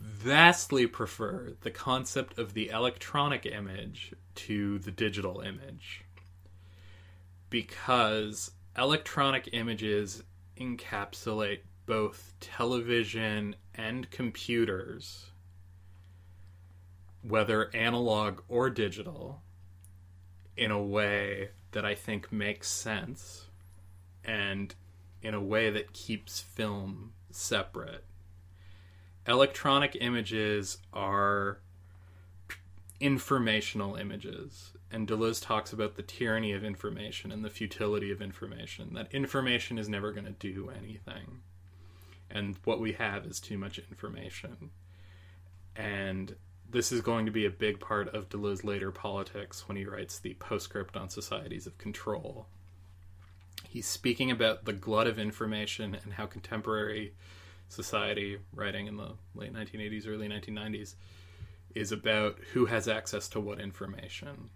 vastly prefer the concept of the electronic image to the digital image because electronic images encapsulate both television and computers, whether analog or digital, in a way that I think makes sense and in a way that keeps film separate. Electronic images are informational images. And Deleuze talks about the tyranny of information and the futility of information, that information is never going to do anything. And what we have is too much information. And this is going to be a big part of Deleuze's later politics when he writes the postscript on societies of control. He's speaking about the glut of information and how contemporary society, writing in the late 1980s, early 1990s, is about who has access to what information.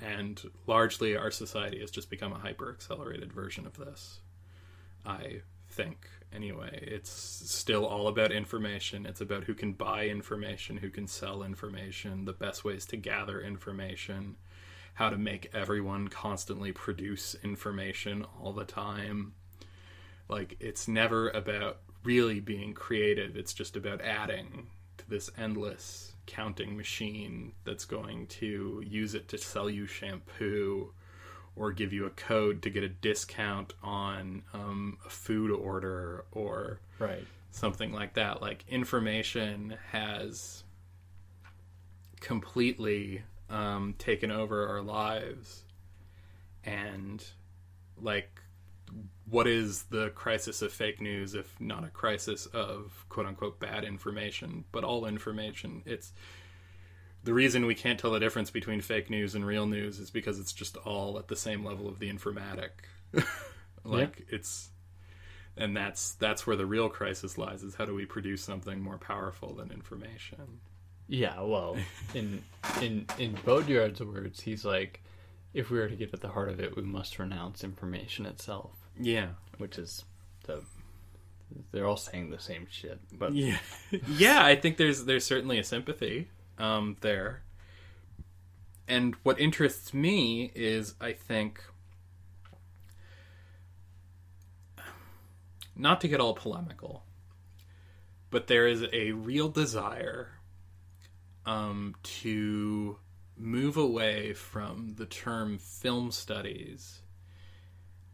And largely, our society has just become a hyper accelerated version of this. I think, anyway. It's still all about information. It's about who can buy information, who can sell information, the best ways to gather information, how to make everyone constantly produce information all the time. Like, it's never about really being creative, it's just about adding to this endless counting machine that's going to use it to sell you shampoo or give you a code to get a discount on um, a food order or
Right.
something like that. Like information has completely um, taken over our lives, and like, what is the crisis of fake news if not a crisis of quote unquote bad information? But all information, it's the reason we can't tell the difference between fake news and real news is because it's just all at the same level of the informatic. like it's and that's that's where the real crisis lies is how do we produce something more powerful than information
Yeah, well, in in in Baudrillard's words, he's like, if we were to get at the heart of it, we must renounce information itself,
yeah.
Which is the they're all saying the same shit, but
yeah. Yeah i think there's there's certainly a sympathy um there. And what interests me is i think not to get all polemical but there is a real desire um, to move away from the term film studies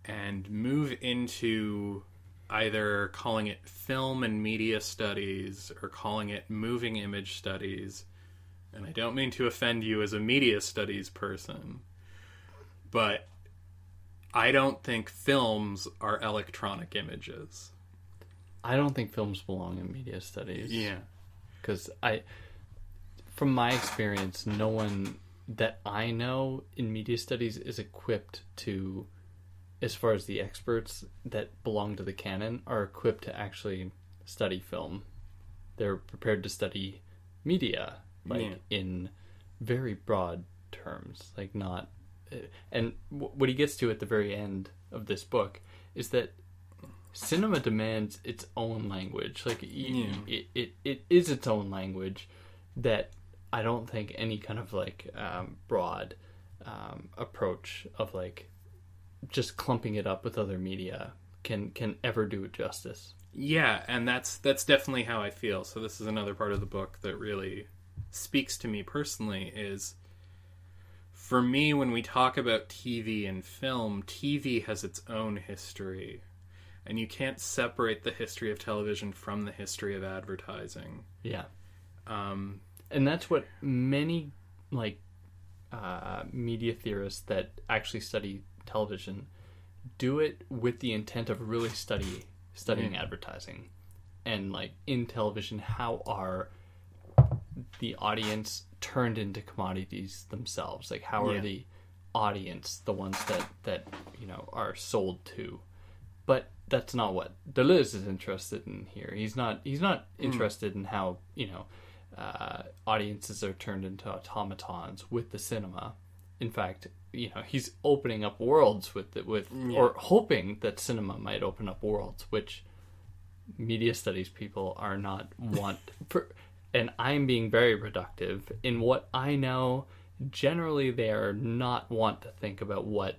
and move into either calling it film and media studies or calling it moving image studies. And I don't mean to offend you as a media studies person, but I don't think films are electronic images.
I don't think films belong in media studies.
Yeah.
because I, from my experience, no one that I know in media studies is equipped to, as far as the experts that belong to the canon are equipped to actually study film. They're prepared to study media, like
Yeah.
in very broad terms, like not. Eh, and what he gets to at the very end of this book is that cinema demands its own language. Like
Yeah.
it, it, it is its own language that I don't think any kind of like um, broad um, approach of like just clumping it up with other media can can ever do it justice.
Yeah, and that's that's definitely how I feel. So this is another part of the book that really speaks to me personally is for me when we talk about TV and film, TV has its own history. And you can't separate the history of television from the history of advertising.
Yeah,
Um,
and that's what many like uh, media theorists that actually study television do it with the intent of really study studying advertising and like in television how are the audience turned into commodities themselves like how are
Yeah.
the audience the ones that that you know are sold to but that's not what Deleuze is interested in here. He's not. He's not interested in how you know uh, audiences are turned into automatons with the cinema. In fact, you know he's opening up worlds with the, with or hoping that cinema might open up worlds, which media studies people are not want for. And I'm being very productive in what I know. Generally, they are not want to think about what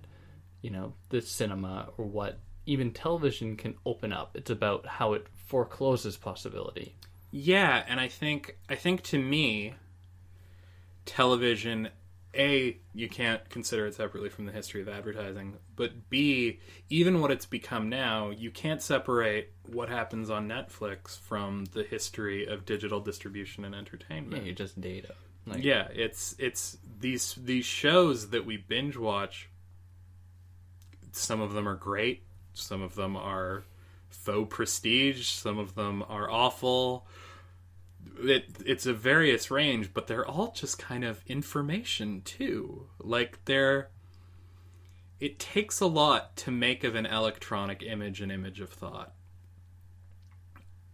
you know the cinema or what even television can open up. It's about how it forecloses possibility.
Yeah, and I think I think to me, television, a you can't consider it separately from the history of advertising, but b even what it's become now, you can't separate what happens on Netflix from the history of digital distribution and entertainment.
Yeah, you're just data. Like,
Yeah, it's it's these these shows that we binge watch. Some of them are great. Some of them are faux prestige. Some of them are awful. It it's a various range, but they're all just kind of information too. Like they're. It takes a lot to make of an electronic image an image of thought.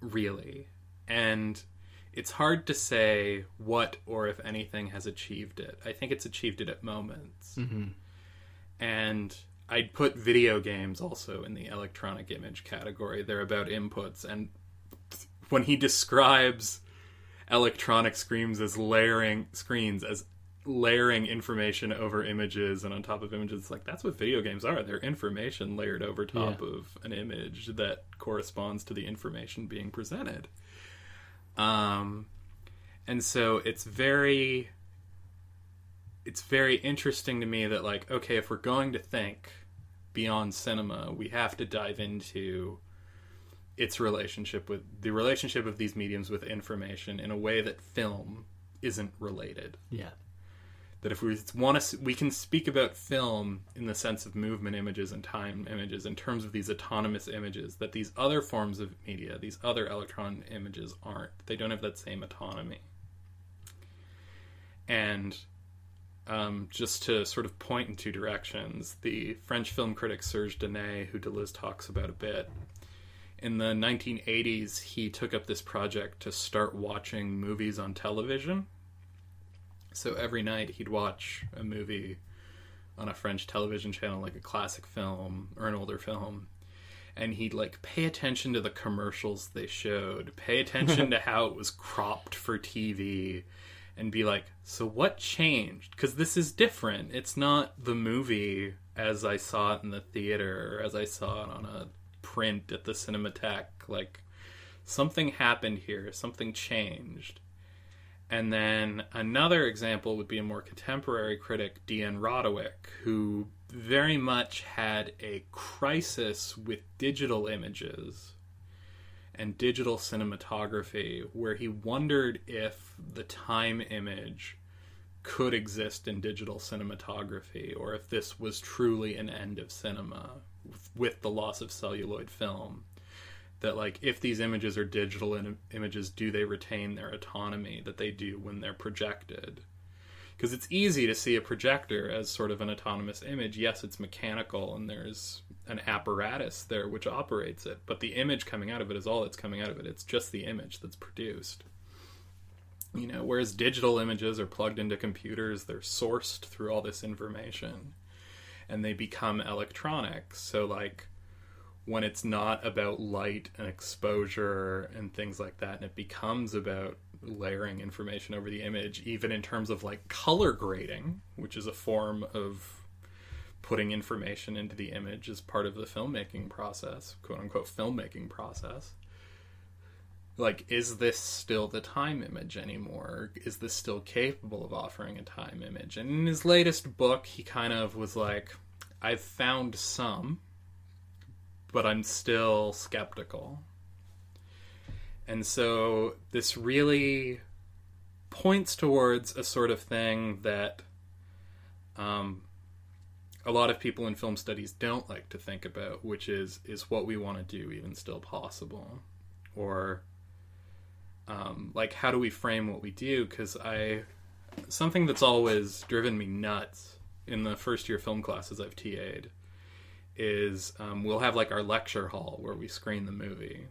Really, and it's hard to say what or if anything has achieved it. I think it's achieved it at moments.
Mhm.
And I'd put video games also in the electronic image category. They're about inputs. And when he describes electronic screens as layering screens as layering information over images and on top of images it's like that's what video games are they're information layered over top
Yeah.
of an image that corresponds to the information being presented um, and so it's very it's very interesting to me that like okay if we're going to think beyond cinema we have to dive into its relationship with the relationship of these mediums with information in a way that film isn't related.
Yeah.
that if we want to we can speak about film in the sense of movement images and time images in terms of these autonomous images that these other forms of media these other electron images aren't. They don't have that same autonomy. And um, just to sort of point in two directions. The french film critic serge Daney, who deleuze talks about a bit in the 1980s he took up this project to start watching movies on television. So every night he'd watch a movie on a French television channel, like a classic film or an older film, and he'd like pay attention to the commercials they showed, pay attention to how it was cropped for TV, and be like, so what changed? Because this is different. It's not the movie as I saw it in the theater or as I saw it on a print at the Cinematheque. Like, something happened here, something changed. And then another example would be a more contemporary critic, D.N. Rodowick, who very much had a crisis with digital images and digital cinematography, where he wondered if the time image could exist in digital cinematography, or if this was truly an end of cinema with- the loss of celluloid film. That like if these images are digital images do they retain their autonomy that they do when they're projected because it's easy to see a projector as sort of an autonomous image. Yes it's mechanical and there's an apparatus there which operates it but the image coming out of it is all that's coming out of it. It's just the image that's produced. You know whereas digital images are plugged into computers they're sourced through all this information and they become electronic. So like when it's not about light and exposure and things like that and it becomes about layering information over the image even in terms of like color grading which is a form of putting information into the image as part of the filmmaking process quote unquote filmmaking process. Like is this still the time image anymore? Is this still capable of offering a time image? And in his latest book he kind of was like i've found some but I'm still skeptical. And so this really points towards a sort of thing that um, a lot of people in film studies don't like to think about, which is is what we want to do even still possible, or um, like how do we frame what we do? Because I something that's always driven me nuts in the first year film classes I've TA'd is um, we'll have like our lecture hall where we screen the movie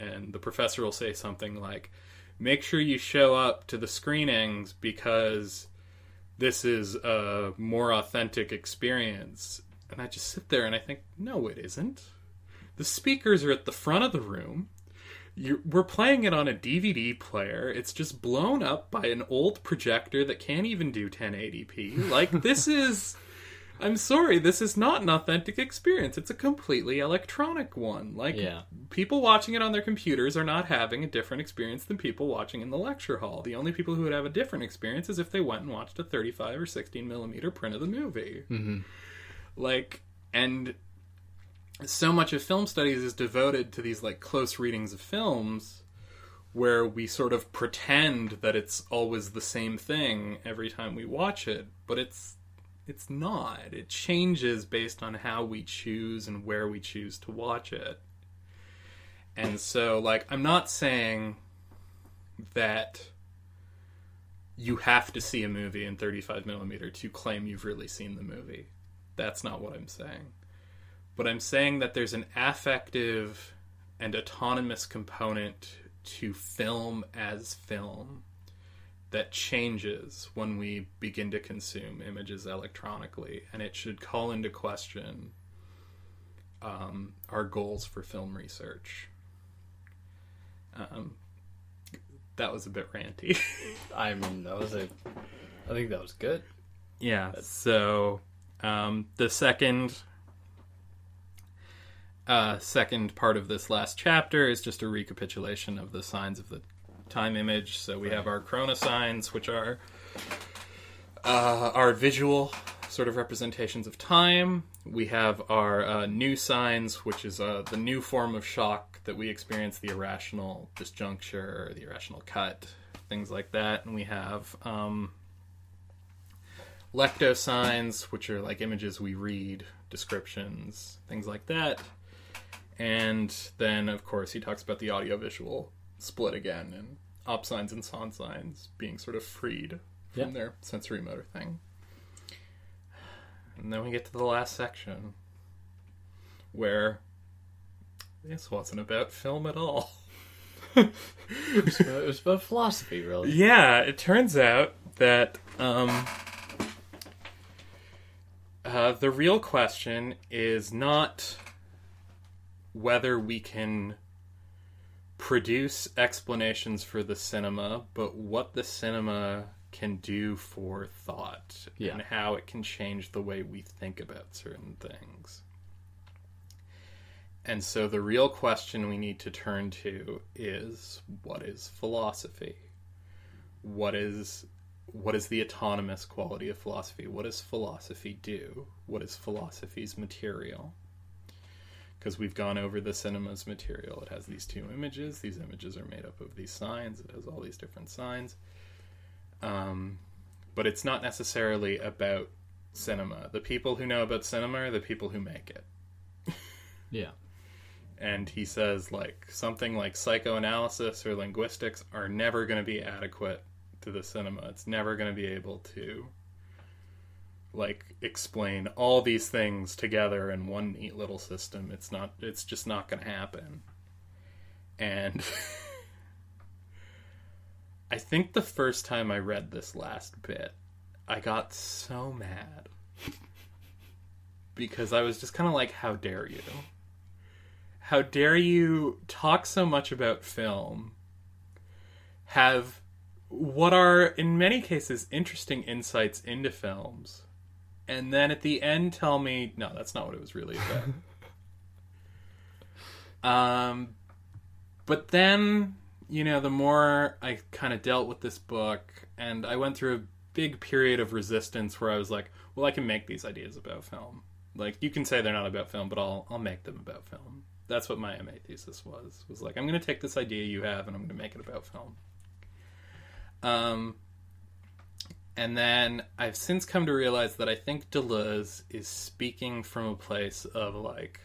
and the professor will say something like make sure you show up to the screenings because this is a more authentic experience. And i just sit there and i think no it isn't. The speakers are at the front of the room. You're, we're playing it on a dvd player. It's just blown up by an old projector that can't even do 1080p like this is I'm sorry, this is not an authentic experience. It's a completely electronic one. Like
Yeah.
people watching it on their computers are not having a different experience than people watching in the lecture hall. The only people who would have a different experience is if they went and watched a 35 or 16 millimeter print of the movie.
Mhm.
Like, and so much of film studies is devoted to these like close readings of films where we sort of pretend that it's always the same thing every time we watch it, but it's it's not. It changes based on how we choose and where we choose to watch it. And so like I'm not saying that you have to see a movie in 35 millimeter to claim you've really seen the movie. That's not what I'm saying. But I'm saying that there's an affective and autonomous component to film as film that changes when we begin to consume images electronically, and it should call into question um, our goals for film research. Um, that was a bit ranty.
I mean, that was a. I think that was good.
Yeah. So um, the second uh, second part of this last chapter is just a recapitulation of the signs of the time image. So we have our chrono signs, which are uh, our visual sort of representations of time. We have our uh, noosigns, which is uh, the new form of shock that we experience, the irrational disjuncture, the irrational cut, things like that. And we have um, lecto signs, which are like images we read, descriptions, things like that. And then, of course, he talks about the audiovisual split again, and op signs and son signs being sort of freed from
Yeah.
their sensory motor thing. And then we get to the last section where this wasn't about film at all.
It was, it was about philosophy, really.
Yeah, it turns out that um, uh, the real question is not whether we can produce explanations for the cinema, but what the cinema can do for thought
Yeah.
and how it can change the way we think about certain things. And so the real question we need to turn to is what is philosophy? What is what is the autonomous quality of philosophy? What does philosophy do? What is philosophy's material? Because we've gone over the cinema's material. It has these two images. These images are made up of these signs. It has all these different signs. Um, but it's not necessarily about cinema. The people who know about cinema are the people who make it
Yeah.
and he says like something like psychoanalysis or linguistics are never going to be adequate to the cinema it's never going to be able to like explain all these things together in one neat little system it's not it's just not going to happen. And i think the first time i read this last bit i got so mad. Because i was just kind of like how dare you? How dare you talk so much about film have what are in many cases interesting insights into films and then at the end tell me no that's not what it was really about um but then you know the more i kind of dealt with this book and i went through a big period of resistance where i was like well i can make these ideas about film like you can say they're not about film but i'll i'll make them about film that's what my MA thesis was. Was like I'm going to take this idea you have and I'm going to make it about film. Um, and then I've since come to realize that I think Deleuze is speaking from a place of like,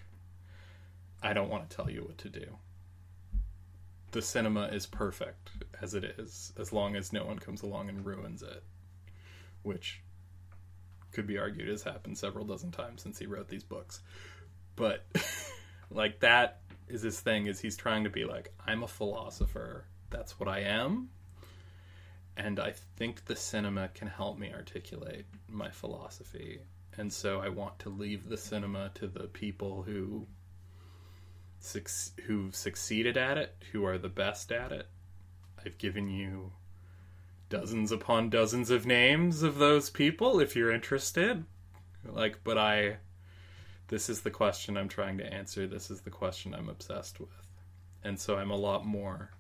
I don't want to tell you what to do. The cinema is perfect as it is, as long as no one comes along and ruins it, which could be argued has happened several dozen times since he wrote these books. But like that is his thing is he's trying to be like i'm a philosopher that's what i am and i think the cinema can help me articulate my philosophy and so i want to leave the cinema to the people who who've succeeded at it who are the best at it i've given you dozens upon dozens of names of those people if you're interested Like, but I, this is the question I'm trying to answer. This is the question I'm obsessed with. And so I'm a lot more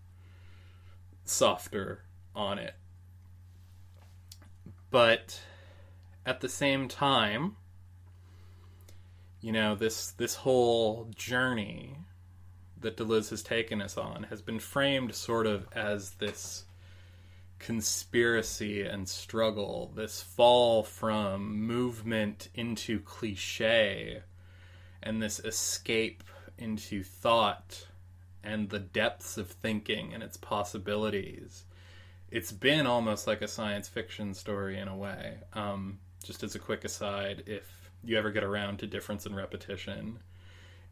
softer on it. But at the same time, you know, this this whole journey that Deleuze has taken us on has been framed sort of as this conspiracy and struggle, this fall from movement into cliche, and this escape into thought and the depths of thinking and its possibilities. It's been almost like a science fiction story in a way. Um, just as a quick aside, if you ever get around to difference and repetition,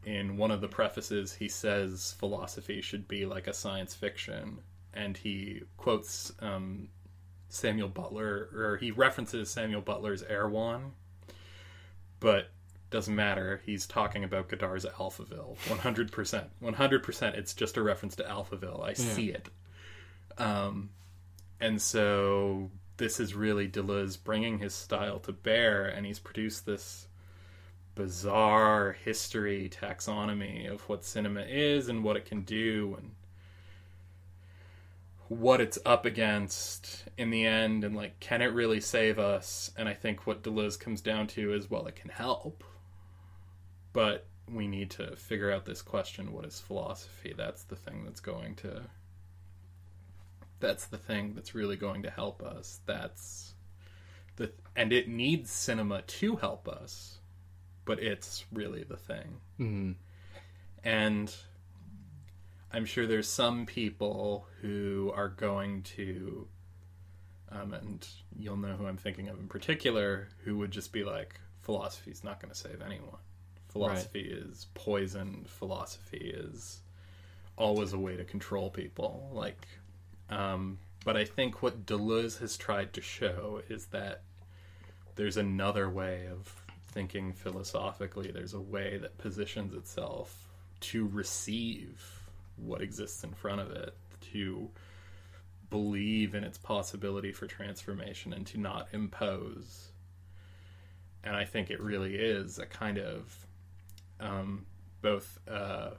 in one of the prefaces, he says philosophy should be like a science fiction, and he quotes um, Samuel Butler, or he references Samuel Butler's Erewhon, but doesn't matter. He's talking about Godard's Alphaville, one hundred percent, one hundred percent. It's just a reference to Alphaville. I see it, um, and so this is really Deleuze bringing his style to bear, and he's produced this bizarre history taxonomy of what cinema is and what it can do and what it's up against in the end and like can it really save us? And i think what deleuze comes down to is well it can help but we need to figure out this question what is philosophy? That's the thing that's going to that's the thing that's really going to help us that's the and it needs cinema to help us but it's really the thing
Mm-hmm.
and I'm sure there's some people who are going to, um, and you'll know who I'm thinking of in particular, who would just be like, philosophy's not going to save anyone. Philosophy is poison. Philosophy is always a way to control people. Like, um, but I think what Deleuze has tried to show is that there's another way of thinking philosophically. There's a way that positions itself to receive what exists in front of it, to believe in its possibility for transformation and to not impose. And I think it really is a kind of um, both uh,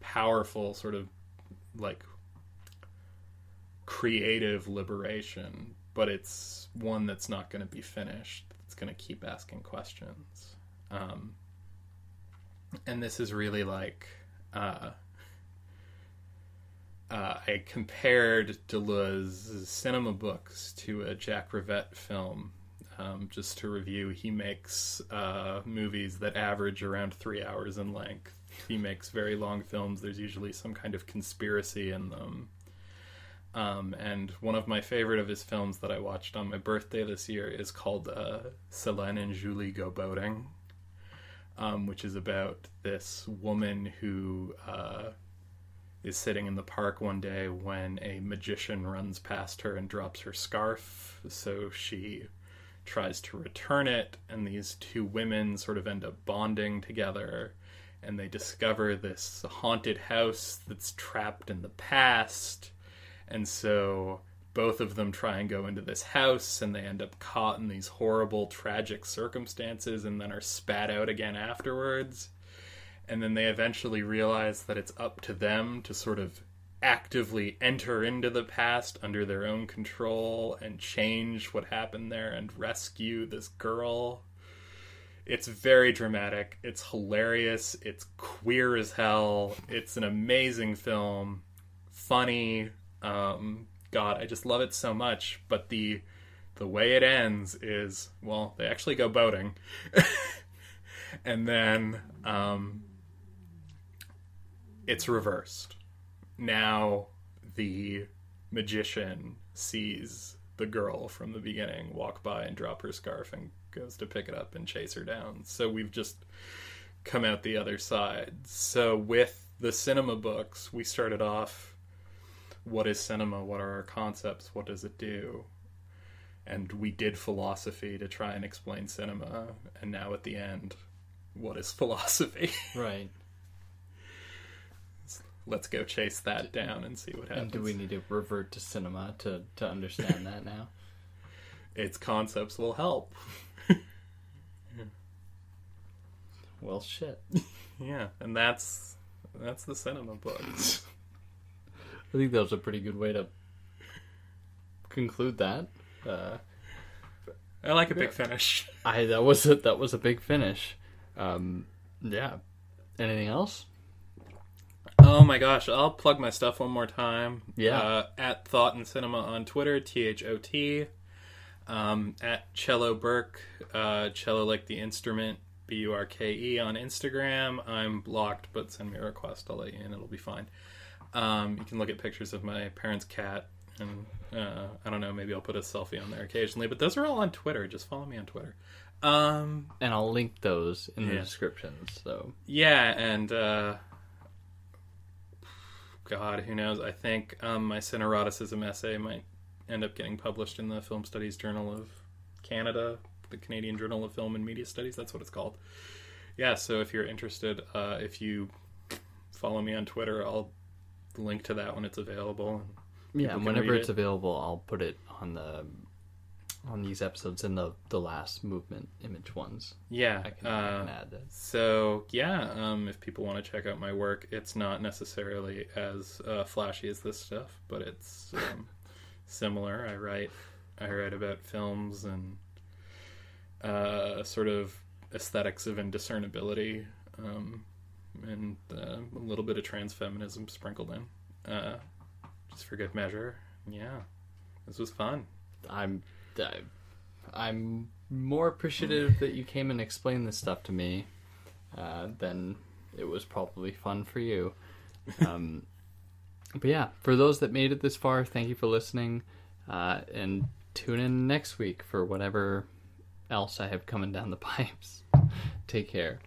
powerful, sort of like creative liberation, but it's one that's not going to be finished. It's going to keep asking questions. Um, and this is really like uh, uh, I compared Deleuze's cinema books to a Jacques Rivette film. Um, just to review, he makes uh, movies that average around three hours in length. He makes very long films. There's usually some kind of conspiracy in them. Um, and one of my favorite of his films that I watched on my birthday this year is called uh, Céline and Julie Go Boating, um, which is about this woman who uh, is sitting in the park one day when a magician runs past her and drops her scarf. So she tries to return it, and these two women sort of end up bonding together. And they discover this haunted house that's trapped in the past. And so both of them try and go into this house, and they end up caught in these horrible, tragic circumstances and then are spat out again afterwards and then they eventually realize that it's up to them to sort of actively enter into the past under their own control and change what happened there and rescue this girl. It's very dramatic. It's hilarious. It's queer as hell. It's an amazing film. Funny. Um, God, I just love it so much. But the the way it ends is well, they actually go boating, and then um, it's reversed. Now the magician sees the girl from the beginning walk by and drop her scarf and goes to pick it up and chase her down. So we've just come out the other side. So with the cinema books, we started off what is cinema? What are our concepts? What does it do? And we did philosophy to try and explain cinema. And now at the end, what is philosophy?
Right.
let's go chase that down and see what happens.
And do we need to revert to cinema to, to understand that now?
Its concepts will help.
Well, shit.
Yeah, and that's that's the cinema book.
I think that was a pretty good way to conclude that. Uh,
I like a big finish.
I that was a, that was a big finish. Um, yeah. Anything else?
Oh my gosh, I'll plug my stuff one more time.
Yeah.
Uh, at Thought and Cinema on Twitter, T H O T. Um, at Cello Burke, uh, cello like the instrument, B U R K E on Instagram. I'm blocked, but send me a request. I'll let you in. It'll be fine. Um, you can look at pictures of my parents' cat, and uh, I don't know, maybe I'll put a selfie on there occasionally. But those are all on Twitter. Just follow me on Twitter. Um,
And I'll link those in the
Yeah.
descriptions. So
Yeah, and uh, God, who knows? I think um, my cineroticism essay might end up getting published in the Film Studies Journal of Canada, the Canadian Journal of Film and Media Studies. That's what it's called. Yeah, so if you're interested, uh, if you follow me on Twitter, I'll link to that when it's available.
yeah, whenever it's
it.
available, I'll put it on the on these episodes in the the last movement image ones.
Yeah,
I can,
uh,
I can add that.
So yeah, um, if people want to check out my work, it's not necessarily as uh, flashy as this stuff, but it's um, similar. I write, I write about films and uh, sort of aesthetics of indiscernibility, um, and uh, a little bit of trans feminism sprinkled in, uh, just for good measure. Yeah, this was fun.
I'm I, I'm more appreciative that you came and explained this stuff to me uh, than it was probably fun for you. Um, but yeah, for those that made it this far, thank you for listening, uh, and tune in next week for whatever else I have coming down the pipes. Take care.